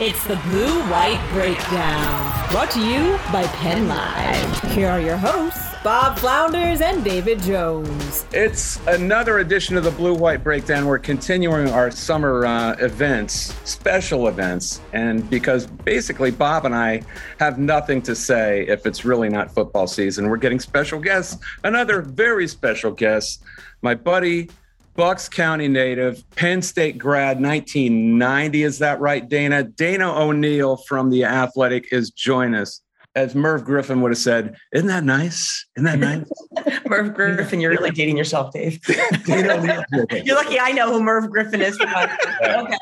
It's the Blue White Breakdown, brought to you by Penn Live. Here are your hosts, Bob Flounders and David Jones. It's another edition of the Blue White Breakdown. We're continuing our summer uh, events, special events. And because basically Bob and I have nothing to say if it's really not football season, we're getting special guests, another very special guest, my buddy, Bucks County native, Penn State grad, 1990. Is that right, Dana? Dana O'Neill from The Athletic is joining us. As Merv Griffin would have said, isn't that nice? Isn't that nice? Merv Griffin, you're really dating yourself, Dave. Dana You're lucky I know who Merv Griffin is. okay.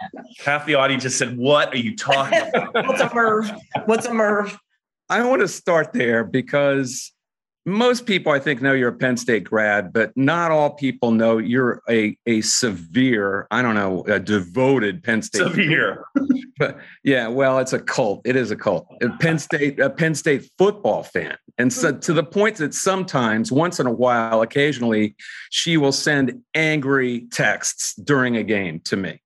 Half the audience just said, What are you talking about? What's a Merv? What's a Merv? I want to start there because most people I think know you're a Penn State grad, but not all people know you're a a severe, I don't know, a devoted Penn State Severe. But yeah, well, it's a cult. It is a cult. A Penn State, a Penn State football fan, and so to the point that sometimes, once in a while, occasionally, she will send angry texts during a game to me.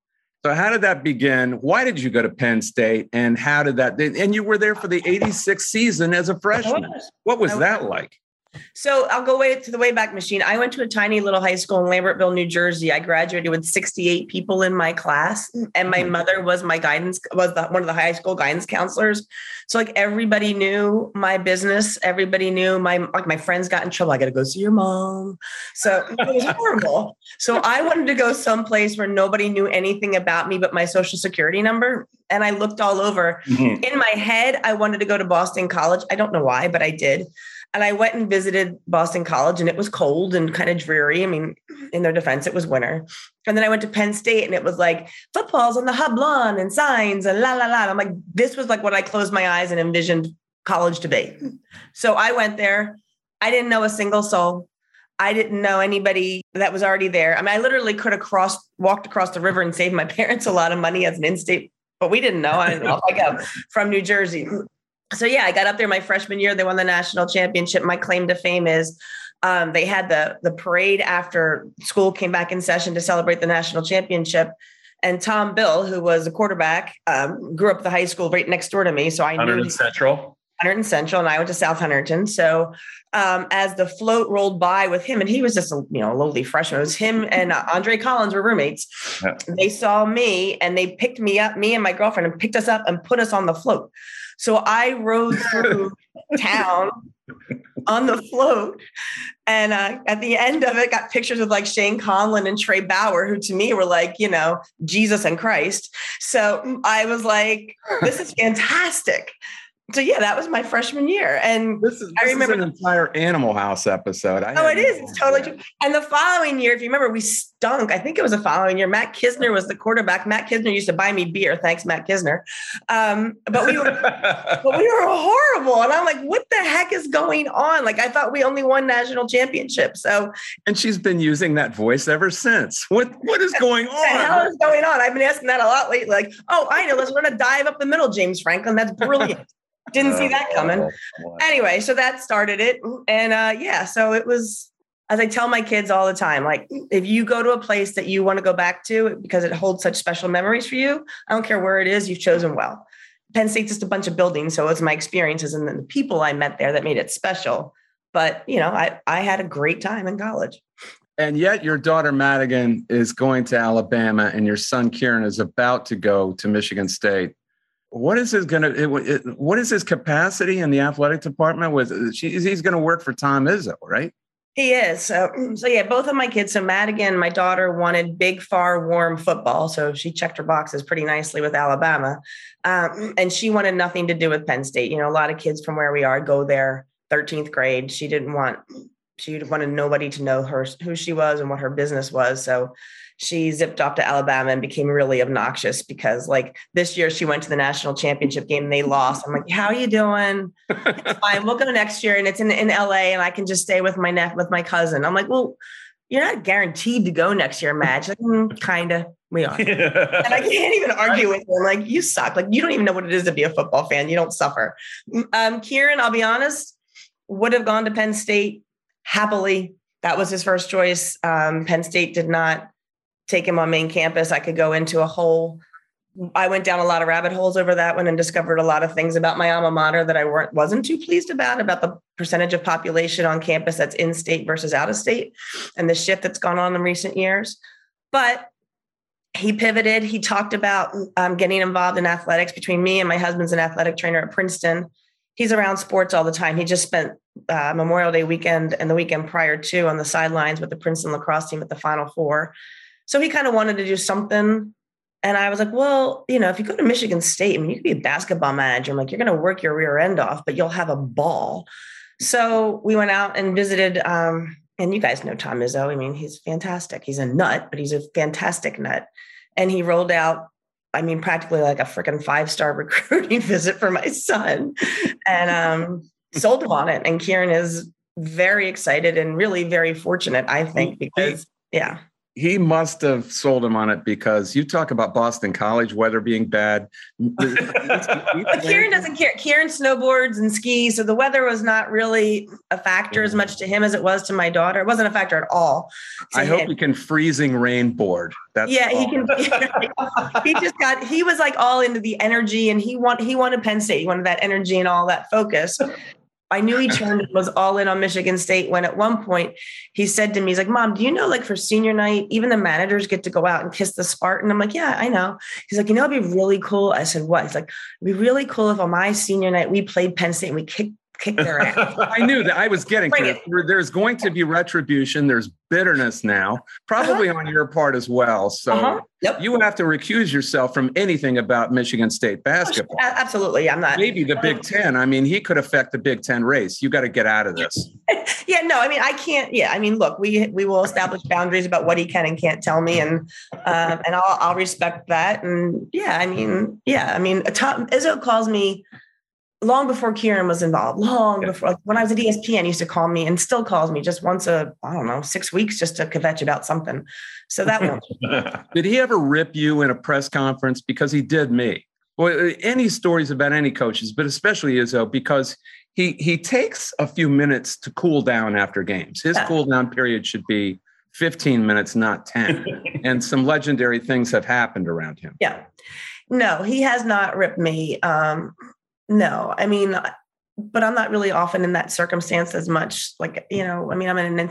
So how did that begin? Why did you go to Penn State, and how did that? And you were there for the '86 season as a freshman. What was that like? So I'll go way to the Wayback Machine. I went to a tiny little high school in Lambertville, New Jersey. I graduated with 68 people in my class, and my mother was my guidance was the, one of the high school guidance counselors. So like everybody knew my business. Everybody knew my like my friends got in trouble. I got to go see your mom. So it was horrible. So I wanted to go someplace where nobody knew anything about me but my social security number. And I looked all over. Mhm. In my head, I wanted to go to Boston College. I don't know why, but I did. And I went and visited Boston College, and it was cold and kind of dreary. I mean, mm-hmm. in their defense, it was winter. And then I went to Penn State, and it was like footballs on the hub lawn and signs and la la la. And I'm like, this was like what I closed my eyes and envisioned college to be. Mm-hmm. So I went there. I didn't know a single soul. I didn't know anybody that was already there. I mean, I literally could have crossed, walked across the river and saved my parents a lot of money as an in-state, but we didn't know. I didn't know. I go from New Jersey. So yeah, I got up there my freshman year. They won the national championship. My claim to fame is um, they had the the parade after school came back in session to celebrate the national championship. And Tom Bill, who was a quarterback, um, grew up at the high school right next door to me. So I knew 100 Central. Huntington Central, and I went to South Huntington. So um, as the float rolled by with him, and he was just a you know lowly freshman. It was him and uh, Andre Collins were roommates. Yeah. They saw me and they picked me up, me and my girlfriend, and picked us up and put us on the float. So I rode through town on the float. And uh, at the end of it, got pictures of like Shane Conlan and Trey Bauer, who to me were like, you know, Jesus and Christ. So I was like, this is fantastic. So yeah, that was my freshman year. And This is, I remember- is an entire Animal House episode. I Oh, it is. It's totally true. And the following year, if you remember, we stunk. I think it was the following year. Matt Knizner was the quarterback. Matt Knizner used to buy me beer. Thanks, Matt Knizner. Um, but we were but we were horrible. And I'm like, what the heck is going on? Like, I thought we only won national championship. So And she's been using that voice ever since. What what is going what the hell on? is going on? I've been asking that a lot lately. Like, oh, I know. Let's learn to dive up the middle, James Franklin. That's brilliant. Didn't see that coming. anyway, so that started it. And uh, yeah, so it was, as I tell my kids all the time, like if you go to a place that you want to go back to because it holds such special memories for you, I don't care where it is, you've chosen well. Penn State's just a bunch of buildings. So it was my experiences and then the people I met there that made it special. But you know, I, I had a great time in college. And yet your daughter Madigan is going to Alabama and your son Kieran is about to go to Michigan State. What is his going to what is his capacity in the athletic department she, he's going to work for Tom Izzo, right? He is. So, so yeah, both of my kids. So Madigan, my daughter wanted big, far, warm football. So she checked her boxes pretty nicely with Alabama. Um, and she wanted nothing to do with Penn State. You know, a lot of kids from where we are go there 13th grade. She didn't want she wanted nobody to know her who she was and what her business was. So she zipped off to Alabama and became really obnoxious because like this year she went to the national championship game and they lost. I'm like, how are you doing? It's fine. We'll go next year and it's in, in LA and I can just stay with my neck with my cousin. I'm like, well, you're not guaranteed to go next year, Madge. Like, mm, kinda. We are. and I can't even argue with him. Like, you suck. Like, you don't even know what it is to be a football fan. You don't suffer. Um, Kieran, I'll be honest, would have gone to Penn State happily. That was his first choice. Um, Penn State did not take him on main campus. I could go into a whole I went down a lot of rabbit holes over that one and discovered a lot of things about my alma mater that I weren't wasn't too pleased about about the percentage of population on campus that's in state versus out of state and the shift that's gone on in recent years. But he pivoted. He talked about um, getting involved in athletics. Between me and my husband's an athletic trainer at Princeton. He's around sports all the time. He just spent uh, Memorial Day weekend and the weekend prior to on the sidelines with the Princeton lacrosse team at the Final Four. So he kind of wanted to do something and I was like, well, you know, if you go to Michigan State, I mean, you could be a basketball manager. I'm like, you're going to work your rear end off, but you'll have a ball. So we went out and visited. Um, and you guys know Tom Izzo. I mean, he's fantastic. He's a nut, but he's a fantastic nut. And he rolled out, I mean, practically like a freaking five star recruiting visit for my son and um, sold him on it. And Kieran is very excited and really very fortunate, I think, because, yeah he must have sold him on it because you talk about Boston College weather being bad. but Kieran doesn't care. Kieran snowboards and skis, so the weather was not really a factor as much to him as it was to my daughter. It wasn't a factor at all. I him. hope he can freezing rain board. That's yeah, he can. he just got. He was like all into the energy, and he want he wanted Penn State. He wanted that energy and all that focus. I knew he turned was all in on Michigan State when at one point he said to me, he's like, Mom, do you know, like for senior night, even the managers get to go out and kiss the Spartan? I'm like, Yeah, I know. He's like, You know, it'd be really cool. I said, What? He's like, It'd be really cool if on my senior night we played Penn State and we kicked kick their ass. I knew that I was getting Bring to it. it. There's going to be retribution. There's bitterness now, probably uh-huh. on your part as well. So uh-huh. yep. you have to recuse yourself from anything about Michigan State basketball. Oh, absolutely. I'm not. Maybe the Big Ten. I mean, he could affect the Big Ten race. You got to get out of this. yeah, no, I mean, I can't. Yeah, I mean, look, we we will establish boundaries about what he can and can't tell me, and um, and I'll I'll respect that. And yeah, I mean, yeah, I mean, Tom Izzo calls me long before Kieran was involved, long yeah. before like when I was at ESPN, he used to call me and still calls me just once a, I don't know, six weeks just to kvetch about something. So that one. did he ever rip you in a press conference? Because he did me. Well, any stories about any coaches, but especially Izzo, because he he takes a few minutes to cool down after games. His yeah. cool down period should be 15 minutes, not 10. and some legendary things have happened around him. Yeah. No, he has not ripped me. Um, no, I mean, but I'm not really often in that circumstance as much. Like, you know, I mean, I'm in an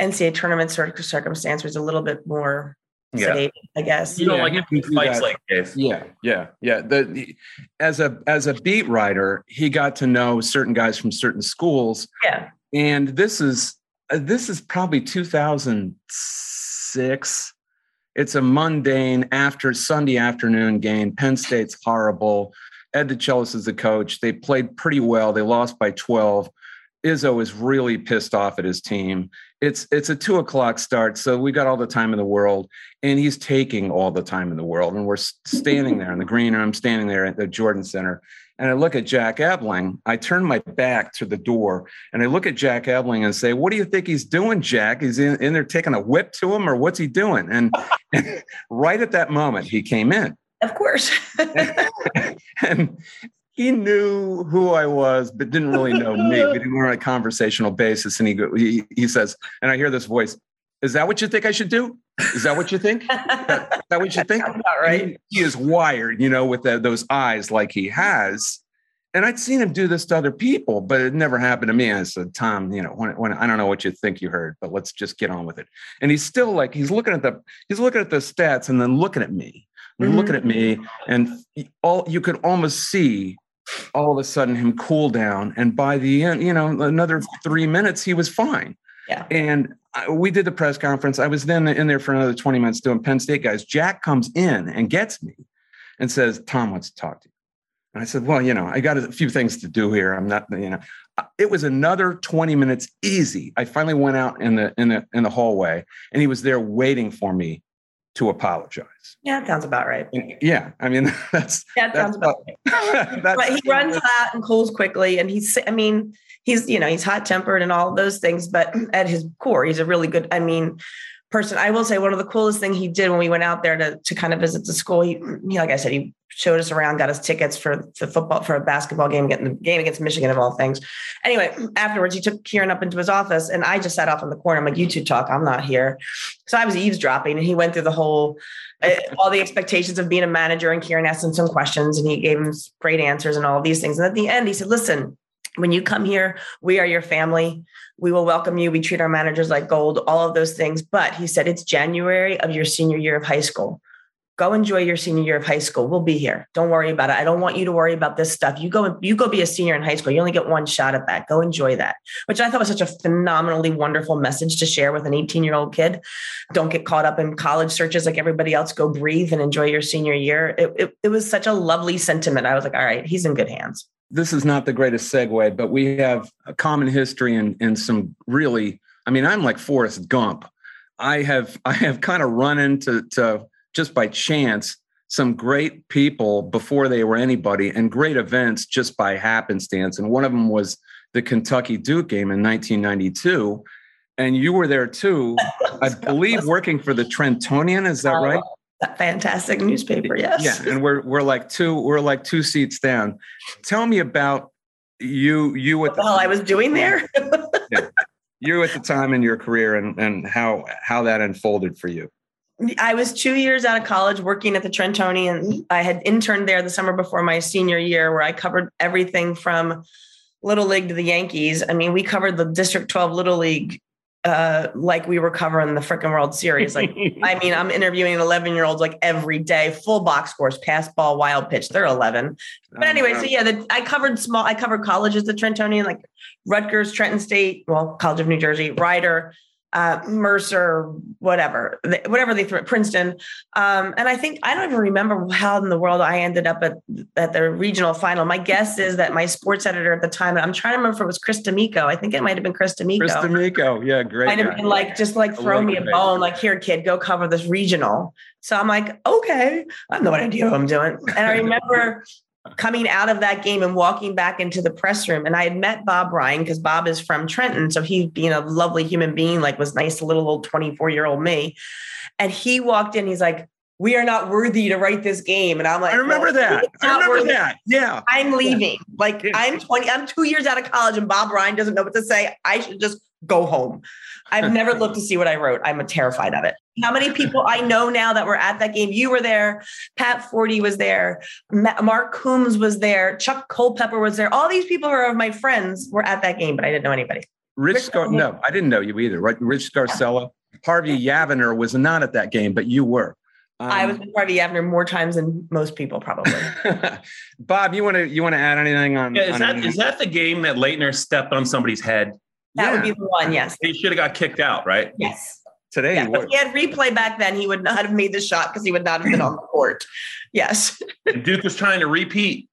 NCAA tournament circumstance where it's a little bit more yeah. Sedate, I guess. You don't yeah. like it fights like this. Yeah, yeah, yeah. The, the, as a as a beat writer, he got to know certain guys from certain schools. Yeah, and this is uh, this is probably 2006. It's a mundane after Sunday afternoon game. Penn State's horrible. Ed DeChellis is the coach. They played pretty well. They lost by 12. Izzo is really pissed off at his team. It's it's a two o'clock start, so we got all the time in the world, and he's taking all the time in the world. And we're standing there in the green room, standing there at the Jordan Center, and I look at Jack Ebling. I turn my back to the door, and I look at Jack Ebling and say, "What do you think he's doing, Jack? He's in, in there taking a whip to him, or what's he doing?" And right at that moment, he came in, of course. and he knew who I was, but didn't really know me. We didn't on a conversational basis. And he, he he says, and I hear this voice. Is that what you think I should do? Is that what you think? that, is that what you think? right. He, he, is wired, you know, with the, those eyes like he has. And I'd seen him do this to other people, but it never happened to me. I said, Tom, you know, when, when I don't know what you think you heard, but let's just get on with it. And he's still like, he's looking at the, he's looking at the stats and then looking at me mm-hmm. looking at me, and all you could almost see all of a sudden him cool down. And by the end, you know, another three minutes, he was fine. Yeah. And we did the press conference. I was then in there for another 20 minutes doing Penn State guys. Jack comes in and gets me and says, Tom wants to talk to you. And I said, well, you know, I got a few things to do here. I'm not, you know, uh, it was another 20 minutes easy. I finally went out in the in the in the hallway and he was there waiting for me to apologize. Yeah, that sounds about right. And yeah, I mean that's yeah, that sounds about right. but he runs hot and cools quickly, and he's I mean he's you know he's hot tempered and all those things, but at his core, he's a really good. I mean, person. I will say one of the coolest thing he did when we went out there to to kind of visit the school. He, he like I said, he showed us around, got us tickets for the football for a basketball game, getting the game against Michigan of all things. Anyway, afterwards he took Kieran up into his office, and I just sat off in the corner. I'm like, "You two talk. I'm not here." So I was eavesdropping, and he went through the whole uh, all the expectations of being a manager, and Kieran asked him some questions, and he gave him great answers and all of these things. And at the end, he said, "Listen." When you come here, we are your family we will welcome you. We treat our managers like gold, all of those things. But he said, it's January of your senior year of high school. Go enjoy your senior year of high school. We'll be here. Don't worry about it. I don't want you to worry about this stuff. You go, you go be a senior in high school. You only get one shot at that. Go enjoy that, which I thought was such a phenomenally wonderful message to share with an 18 year old kid. Don't get caught up in college searches like everybody else. Go breathe and enjoy your senior year. It, it, it was such a lovely sentiment. I was like, all right, he's in good hands this is not the greatest segue, but we have a common history and and some really. I mean, I'm like Forrest Gump. I have I have kind of run into to just by chance some great people before they were anybody and great events just by happenstance. And one of them was the Kentucky Duke game in 1992. And you were there too, I believe, working for the Trentonian. Is that oh, right? That fantastic newspaper. Yes. Yeah, and we're we're like two we're like two seats down. Tell me about you you at the, the hell I was doing there. yeah, you at the time in your career and and how how that unfolded for you. I was two years out of college working at the Trentonian. I had interned there the summer before my senior year, where I covered everything from Little League to the Yankees. I mean, we covered the District 12 Little League uh like we were covering the freaking World Series. Like, I mean, I'm interviewing 11 year olds like every day, full box scores, pass ball, wild pitch. They're 11. But anyway, so yeah, the, I covered small, I covered colleges at Trentonian, like Rutgers, Trenton State, well, College of New Jersey, Rider, uh, Mercer, whatever, whatever they threw at Princeton. Um, and I think I don't even remember how in the world I ended up at, at the regional final. My guess is that my sports editor at the time, I'm trying to remember if it was Chris D'Amico. I think it might have been Chris D'Amico. Chris D'Amico, yeah, great. Might have been like just like throw me a bone, like here, kid, go cover this regional. So I'm like, okay, I have no idea what I'm doing. And I remember coming out of that game and walking back into the press room. And I had met Bob Ryan because Bob is from Trenton. So he, being a lovely human being, like was nice, to little old 24 year old me. And he walked in, he's like, we are not worthy to write this game. And I'm like, I remember well, that. I remember worthy. that. Yeah. I'm leaving. Yeah. Like I'm 20, I'm two years out of college and Bob Ryan doesn't know what to say. I should just go home. I've never looked to see what I wrote. I'm terrified of it. How many people I know now that were at that game? You were there. Pat Forde was there. Mark Coombs was there. Chuck Culpepper was there. All these people who are my friends were at that game, but I didn't know anybody. Rich, Rich Scar- no, I didn't know you either. Right? Rich Scarcella, Harvey Yavener was not at that game, but you were. Um, I was with Harvey Yavener more times than most people, probably. Bob, you want to you want to add anything on? Yeah, is on that is that the game that Laettner stepped on somebody's head? That yeah. would be the one. Yes. He should have got kicked out, right? Yes. Today, yeah, if he had replay back then, he would not have made the shot because he would not have been on the court. Yes. Duke was trying to repeat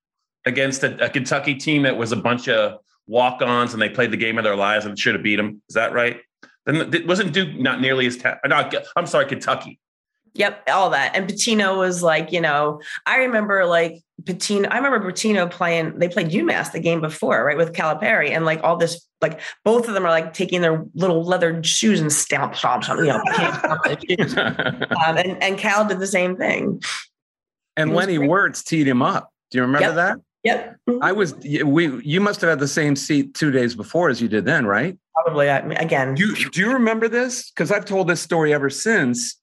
against a, a Kentucky team that was a bunch of walk-ons and they played the game of their lives and should have beat them. Is that right? Then it wasn't Duke not nearly as ta- no, I'm sorry, Kentucky. Yep, all that. And Pitino was like, you know, I remember like Pitino, I remember Pitino playing, they played UMass the game before, right, with Calipari. And like all this, like both of them are like taking their little leather shoes and stamp, stomp, stomp, you know, um, and, and Cal did the same thing. And Lenny great. Wirtz teed him up. Do you remember yep. that? Yep. Mm-hmm. I was, we, you must have had the same seat two days before as you did then, right? Probably. Again. Do you, do you remember this? Because I've told this story ever since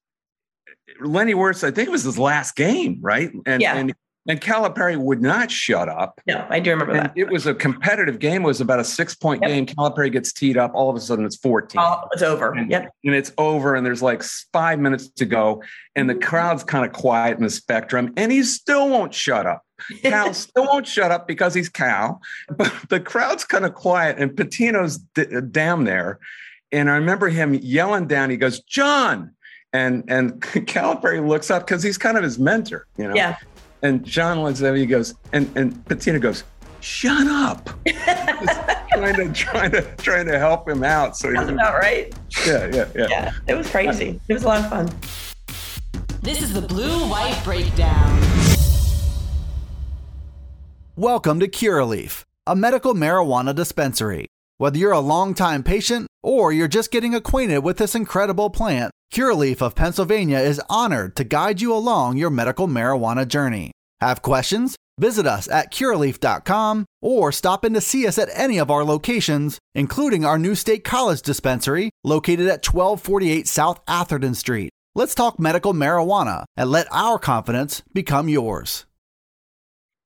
Lenny Wirtz, I think it was his last game, right? And, yeah. and and Calipari would not shut up. No, I do remember and that. It was a competitive game. It was about a six point yep. game. Calipari gets teed up. All of a sudden, it's 14. Oh, it's over. And, yep. And it's over. And there's like five minutes to go. And the crowd's kind of quiet in the spectrum. And he still won't shut up. Cal still won't shut up because he's Cal. But the crowd's kind of quiet. And Pitino's d- down there. And I remember him yelling down. He goes, John, and and Calipari looks up because he's kind of his mentor, you know. Yeah. and John looks at me. He goes, and and Pitino goes, "Shut up!" trying to trying to trying to help him out. So he Sounds about right. yeah, yeah, yeah. Yeah, it was crazy. It was a lot of fun. This is the Blue White Breakdown. Welcome to Curaleaf, a medical marijuana dispensary. Whether you're a longtime patient or you're just getting acquainted with this incredible plant, Curaleaf of Pennsylvania is honored to guide you along your medical marijuana journey. Have questions? Visit us at curaleaf.com or stop in to see us at any of our locations, including our new State College dispensary located at 1248 South Atherton Street. Let's talk medical marijuana and let our confidence become yours.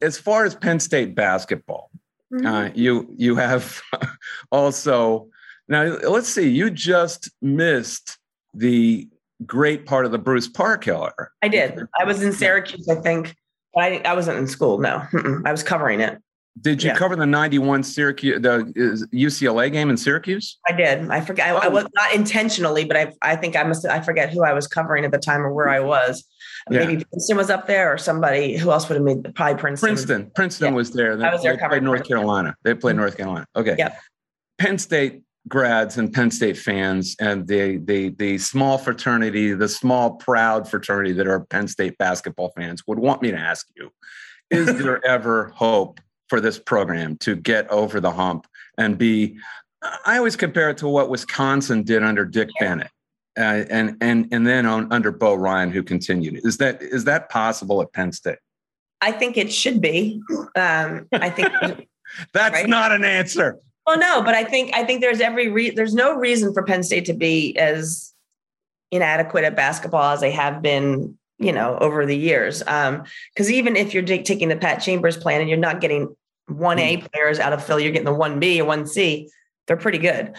As far as Penn State basketball, Mm-hmm. uh, you you have also now. Let's see. You just missed the great part of the Bruce Parkhill era. I did. I was in Syracuse, I think. But I, I wasn't in school. No, Mm-mm. I was covering it. Did you Yeah. cover the '91 Syracuse, the UCLA game in Syracuse? I did. I forget. I, I Oh. was not intentionally, but I I think I must. I forget who I was covering at the time or where I was. Yeah. Maybe Princeton was up there, or somebody who else would have made probably Princeton. Princeton. Princeton Yeah. was there. They, I was there they covering played North. Carolina. They played mm-hmm. North Carolina. Okay. Yep. Penn State grads and Penn State fans and the the the small fraternity, the small proud fraternity that are Penn State basketball fans would want me to ask you: Is there ever hope for this program to get over the hump and be? I always compare it to what Wisconsin did under Dick Bennett. Uh, and and and then on under Bo Ryan, who continued. Is that is that possible at Penn State? I think it should be. Um, I think. That's Right. not an answer. Well, no, but I think I think there's every re- there's no reason for Penn State to be as inadequate at basketball as they have been, you know, over the years. Um, because even if you're ta- taking the Pat Chambers plan and you're not getting one A mm. players out of Philly, you're getting the one B or one C. They're pretty good.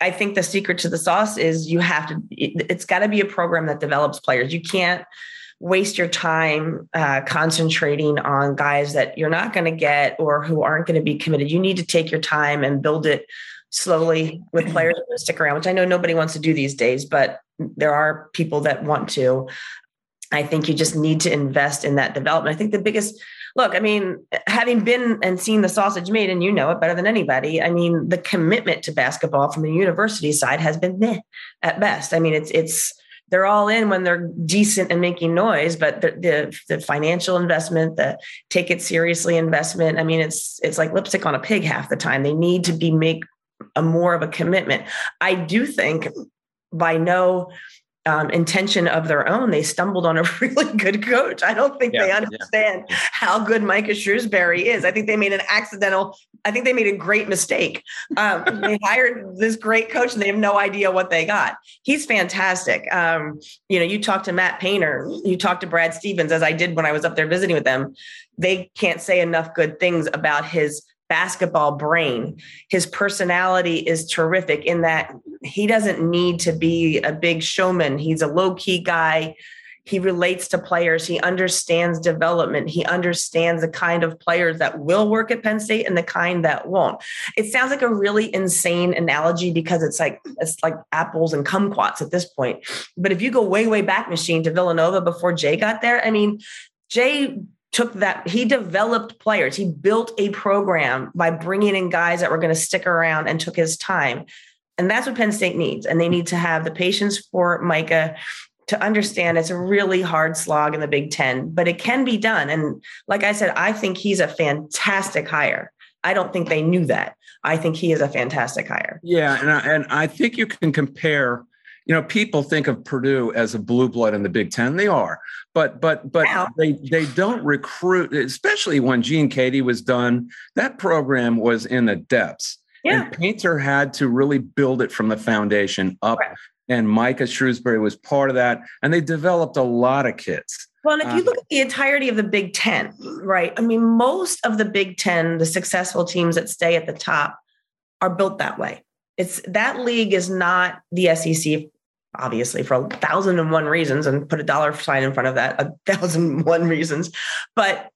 I think the secret to the sauce is you have to. it- It's got to be a program that develops players. You can't waste your time uh, concentrating on guys that you're not going to get or who aren't going to be committed. You need to take your time and build it slowly with players that stick around, which I know nobody wants to do these days, but there are people that want to. I think you just need to invest in that development. I think the biggest look, I mean, having been and seen the sausage made, and you know it better than anybody. I mean, the commitment to basketball from the university side has been meh at best. I mean, it's it's they're all in when they're decent and making noise, but the the, the financial investment, the take it seriously investment. I mean, it's it's like lipstick on a pig half the time. They need to be make a more of a commitment. I do think by no um, intention of their own, they stumbled on a really good coach. I don't think Yeah, they yeah. understand how good Micah Shrewsberry is. I think they made an accidental, I think they made a great mistake. Um, they hired this great coach and they have no idea what they got. He's fantastic. Um, you know, you talk to Matt Painter, you talk to Brad Stevens, as I did when I was up there visiting with them. They can't say enough good things about his basketball brain. His personality is terrific in that he doesn't need to be a big showman. He's a low key guy. He relates to players. He understands development. He understands the kind of players that will work at Penn State and the kind that won't. It sounds like a really insane analogy because it's like it's like apples and kumquats at this point. But if you go way way back machine to Villanova before Jay got there, I mean, Jay took that he developed players. He built a program by bringing in guys that were going to stick around and took his time. And that's what penn state needs and they need to have the patience for micah to understand it's a really hard slog in the big 10 but it can be done. And like i said i think he's a fantastic hire. I don't think they knew that. I think he is a fantastic hire. Yeah, and I, and I think you can compare. You know, people think of Purdue as a blue blood in the Big Ten. They are, but but but Yeah. they they don't recruit, especially when Gene Keady was done. That program was in the depths, yeah and Painter had to really build it from the foundation up. Correct. And Micah Shrewsberry was part of that, and they developed a lot of kids. Well, and if you Uh, look at the entirety of the Big Ten, right? I mean, most of the Big Ten, the successful teams that stay at the top, are built that way. It's that league is not the SEC, obviously, for a thousand and one reasons, and put a dollar sign in front of that, a thousand and one reasons. But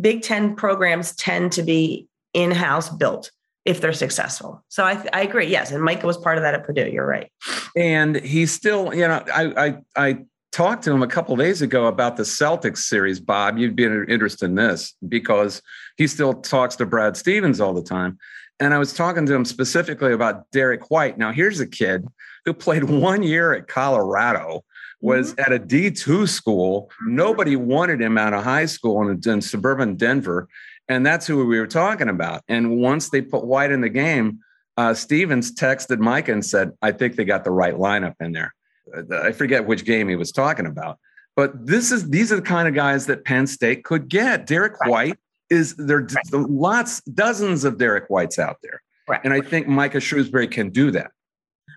Big Ten programs tend to be in-house built if they're successful. So I, I agree. Yes, and Micah was part of that at Purdue. You're right. and he's still you know i i i talked to him a couple days ago about the Celtics series, Bob. You'd be interested in this because he still talks to Brad Stevens all the time. And I was talking to him specifically about Derrick White. Now, here's a kid who played one year at Colorado, was mm-hmm. at a D2 school. Nobody wanted him out of high school in, in suburban Denver. And that's who we were talking about. And once they put White in the game, uh, Stevens texted Mike and said, I think they got the right lineup in there. Uh, I forget which game he was talking about. But this is these are the kind of guys that Penn State could get. Derrick. White is there right. lots, dozens of Derrick Whites out there. Right. And I think Micah Shrewsberry can do that.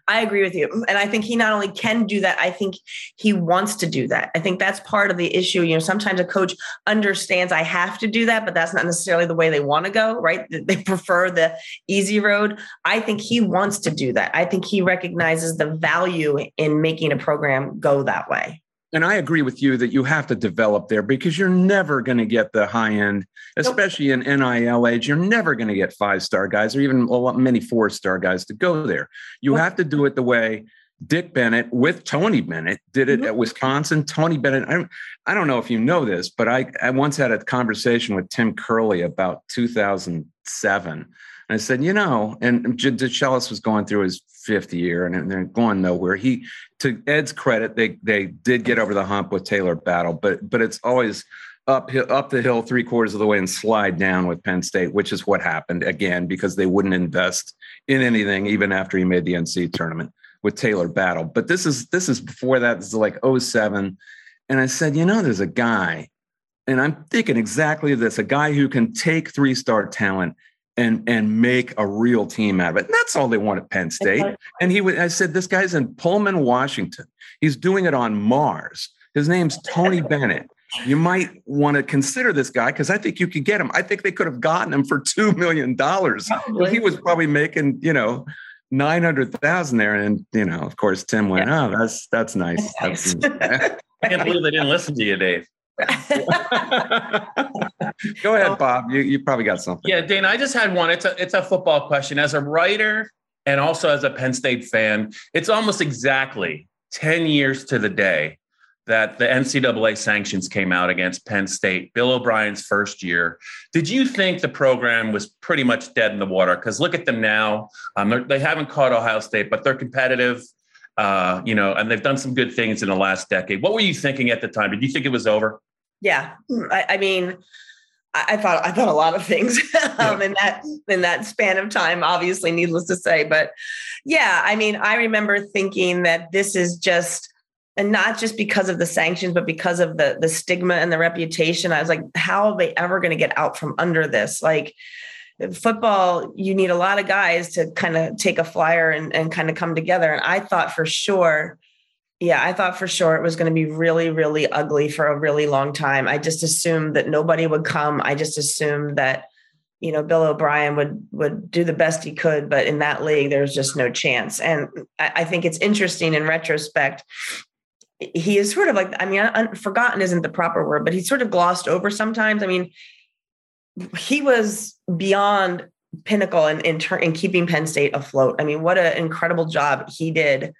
I agree with you. And I think he not only can do that, I think he wants to do that. I think that's part of the issue. You know, sometimes a coach understands I have to do that, but that's not necessarily the way they want to go, right? They prefer the easy road. I think he wants to do that. I think he recognizes the value in making a program go that way and I agree with you that you have to develop there because you're never going to get the high end, especially in NIL age. You're never going to get five star guys or even a lot, many four star guys to go there. You have to do it the way Dick Bennett with Tony Bennett did it mm-hmm. at Wisconsin. Tony Bennett, I don't, I don't know if you know this, but I, I once had a conversation with Tim Curley about 2007 I said, you know, and DeChellis was going through his fifth year and they're going nowhere. He, to Ed's credit, they they did get over the hump with Talor Battle, but but it's always up up the hill three quarters of the way and slide down with Penn State, which is what happened again because they wouldn't invest in anything even after he made the NC tournament with Talor Battle. But this is this is before that. This is like 07. And I said, you know, there's a guy, and I'm thinking exactly this: a guy who can take three star talent and and make a real team out of it. And that's all they want at Penn State. And he would I said, this guy's in Pullman, Washington. He's doing it on Mars. His name's Tony Bennett. You might want to consider this guy because I think you could get him. I think they could have gotten him for two million dollars. He was probably making, you know, nine hundred thousand there. And you know, of course, Tim went, yeah. "Oh, that's that's nice." That's nice. I can't believe they didn't listen to you, Dave. Go ahead, Bob. You, you probably got something. Yeah, Dana, I just had one. It's a it's a football question. As a writer and also as a Penn State fan, it's almost exactly 10 years to the day that the NCAA sanctions came out against Penn State, Bill O'Brien's first year. Did you think the program was pretty much dead in the water? Because look at them now. Um, they haven't caught Ohio State, but they're competitive uh, you know, and they've done some good things in the last decade. What were you thinking at the time? Did you think it was over? Yeah, I, I mean, I, I, thought I thought a lot of things um, in that in that span of time. Obviously, needless to say, but yeah, I mean, I remember thinking that this is just. And not just because of the sanctions, but because of the the stigma and the reputation. I was like, how are they ever going to get out from under this? Like, football you need a lot of guys to kind of take a flyer and, and kind of come together. And i thought for sure yeah i thought for sure it was going to be really really ugly for a really long time. I just assumed that nobody would come. I just assumed that you know bill o'brien would would do the best he could but in that league there's just no chance. And i, I think it's interesting in retrospect he is sort of like i mean un- forgotten isn't the proper word but he's sort of glossed over sometimes. I mean he was beyond pinnacle in in, ter- in keeping Penn State afloat. I mean, what an incredible job he did.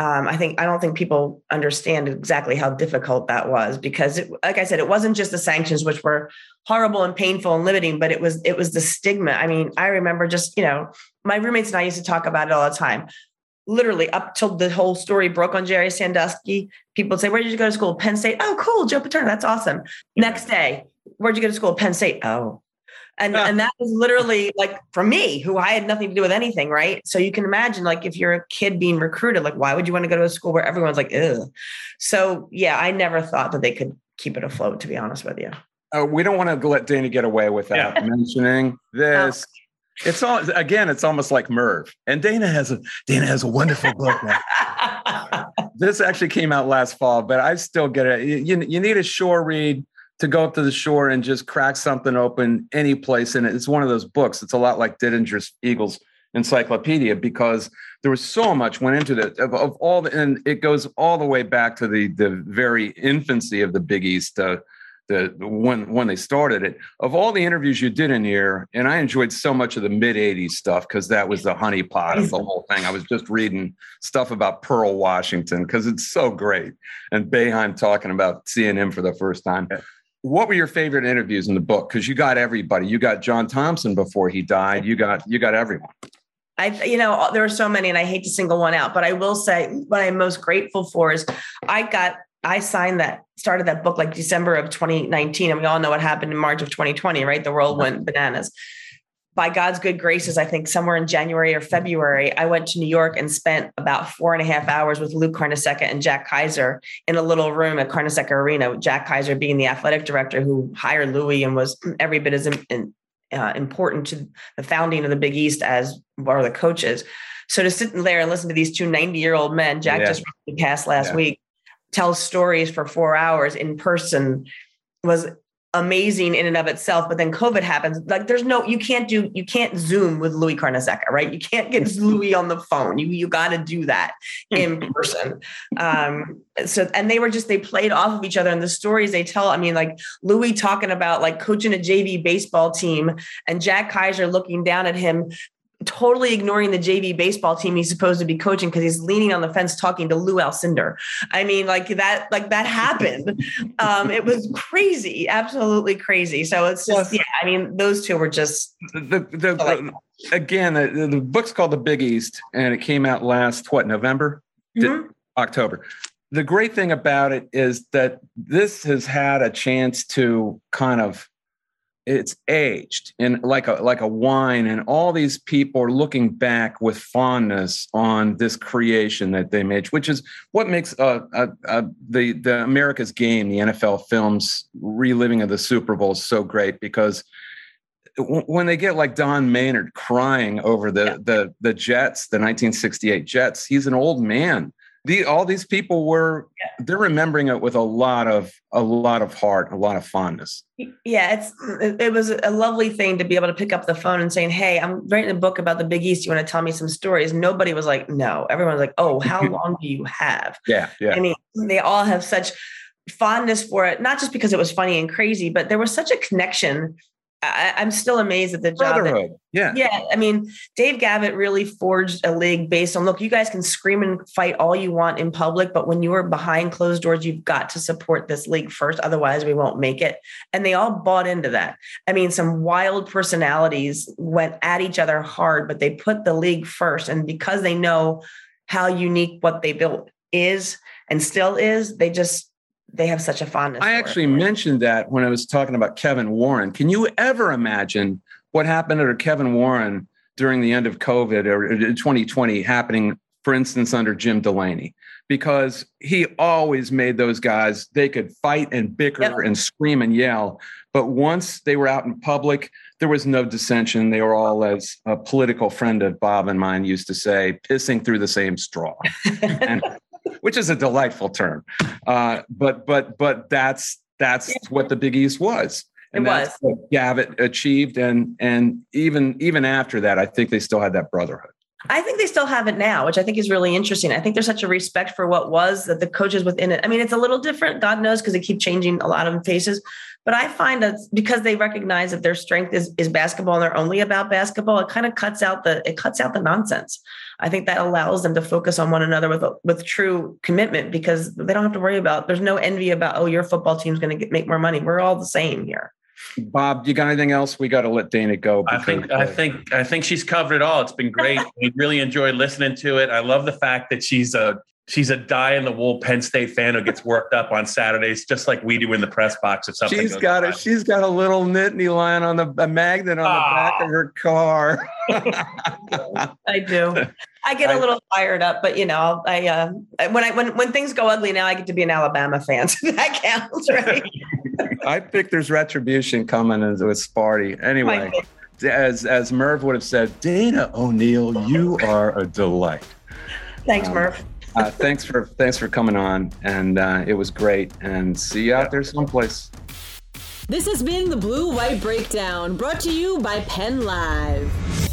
Um, I think I don't think people understand exactly how difficult that was because, it, like I said, it wasn't just the sanctions which were horrible and painful and limiting, but it was it was the stigma. I mean, I remember just you know my roommates and I used to talk about it all the time. Literally up till the whole story broke on Jerry Sandusky, people would say, "Where did you go to school?" Penn State. Oh, cool, Joe Paterno. That's awesome. Next day, where'd you go to school? Penn State. Oh. And, yeah. and that was literally like for me, who I had nothing to do with anything, right? So you can imagine, like, if you're a kid being recruited, like, why would you want to go to a school where everyone's like, ugh? So, yeah, I never thought that they could keep it afloat, to be honest with you. Uh, we don't want to let Dana get away without yeah. mentioning this. It's all again. It's almost like Merv, and Dana has a Dana has a wonderful book. this actually came out last fall, but I still get it. You, you need a shore read to go up to the shore and just crack something open any place in it. It's one of those books. It's a lot like Didinger's Eagles Encyclopedia because there was so much went into it of, of, all the, and it goes all the way back to the the very infancy of the Big East. Uh, the when when they started it. Of all the interviews you did in here, and I enjoyed so much of the mid '80s stuff because that was the honeypot of the whole thing. I was just reading stuff about Pearl Washington because it's so great, and Boeheim talking about seeing him for the first time. What were your favorite interviews in the book? Because you got everybody. You got John Thompson before he died. You got you got everyone. I, you know, uh, there are so many, and I hate to single one out, but I will say what I'm most grateful for is I got I signed that, started that book like December of 2019. And we all know what happened in March of 2020, right? The world went bananas. By God's good graces, I think somewhere in January or February, I went to New York and spent about four and a half hours with Lou Carnesecca and Jack Kaiser in a little room at Carnesecca Arena, Jack Kaiser being the athletic director who hired Louis and was every bit as in, uh, important to the founding of the Big East as of the coaches. So to sit there and listen to these two 90 year old men, Jack yeah. just passed last yeah. week, tell stories for four hours in person was amazing in and of itself. But then COVID happens. Like there's no, you can't do, you can't Zoom with Louis Carnesecca, right? You can't get Louis on the phone. You you got to do that in person. Um, so and they were just they played off of each other and the stories they tell. I mean, like Louis talking about like coaching a JV baseball team and Jack Kaiser looking down at him totally ignoring the JV baseball team he's supposed to be coaching because he's leaning on the fence talking to Lou Alcindor. I mean, like that, like that happened. um, it was crazy, absolutely crazy. So it's just, yeah. I mean, those two were just the the, the again. The, the, book's called The Big East, and it came out last what November, mm-hmm. October. The great thing about it is that this has had a chance to kind of it's aged and like a like a wine and all these people are looking back with fondness on this creation that they made which is what makes uh, uh, uh, the the america's game the nfl films reliving of the super bowl is so great because when they get like Don Maynard crying over the yeah. the the Jets, the 1968 Jets, he's an old man the all these people were they're remembering it with a lot of a lot of heart a lot of fondness. Yeah it's it was a lovely thing to be able to pick up the phone and saying hey i'm writing a book about the big east. You want to tell me some stories? Nobody was like no. Everyone was like oh how long do you have? Yeah yeah. I mean they all have such fondness for it not just because it was funny and crazy but there was such a connection I, am still amazed at the job. That, yeah. Yeah. I mean, Dave Gavitt really forged a league based on look, you guys can scream and fight all you want in public, but when you are behind closed doors, you've got to support this league first. Otherwise, we won't make it. And they all bought into that. I mean, some wild personalities went at each other hard, but they put the league first. And because they know how unique what they built is and still is, they just they have such a fondness. I actually it. mentioned that when I was talking about Kevin Warren. Can you ever imagine what happened under Kevin Warren during the end of COVID or 2020 happening, for instance, under Jim Delaney? Because he always made those guys, they could fight and bicker yep. and scream and yell. But once they were out in public, there was no dissension. They were all, as a political friend of Bob and mine used to say, pissing through the same straw. and which is a delightful term. Uh, but but but that's that's what the Big East was. And it that's was. what Gavitt achieved. And and even even after that, I think they still had that brotherhood. I think they still have it now, which I think is really interesting. I think there's such a respect for what was that the coaches within it. I mean, it's a little different, God knows, because they keep changing a lot of faces. But I find that because they recognize that their strength is, is basketball and they're only about basketball, it kind of cuts out the it cuts out the nonsense. I think that allows them to focus on one another with with true commitment because they don't have to worry about. There's no envy about oh your football team's going to make more money. We're all the same here. Bob, you got anything else? We got to let Dana go. I think I think I think she's covered it all. It's been great. we really enjoyed listening to it. I love the fact that she's a she's a die in the wool Penn State fan who gets worked up on Saturdays, just like we do in the press box. If something she's got a she's got a little Nittany lion on the a magnet on oh. the back of her car. I do. I get a little fired up, but you know, I uh, when I when when things go ugly now, I get to be an Alabama fan. So that counts, right? I think there's retribution coming with Sparty. Anyway, as as Merv would have said, Dana O'Neill, you are a delight. Thanks, um, Merv. Uh, thanks for thanks for coming on, and uh, it was great. And see you out there someplace. This has been the Blue White Breakdown, brought to you by Penn Live.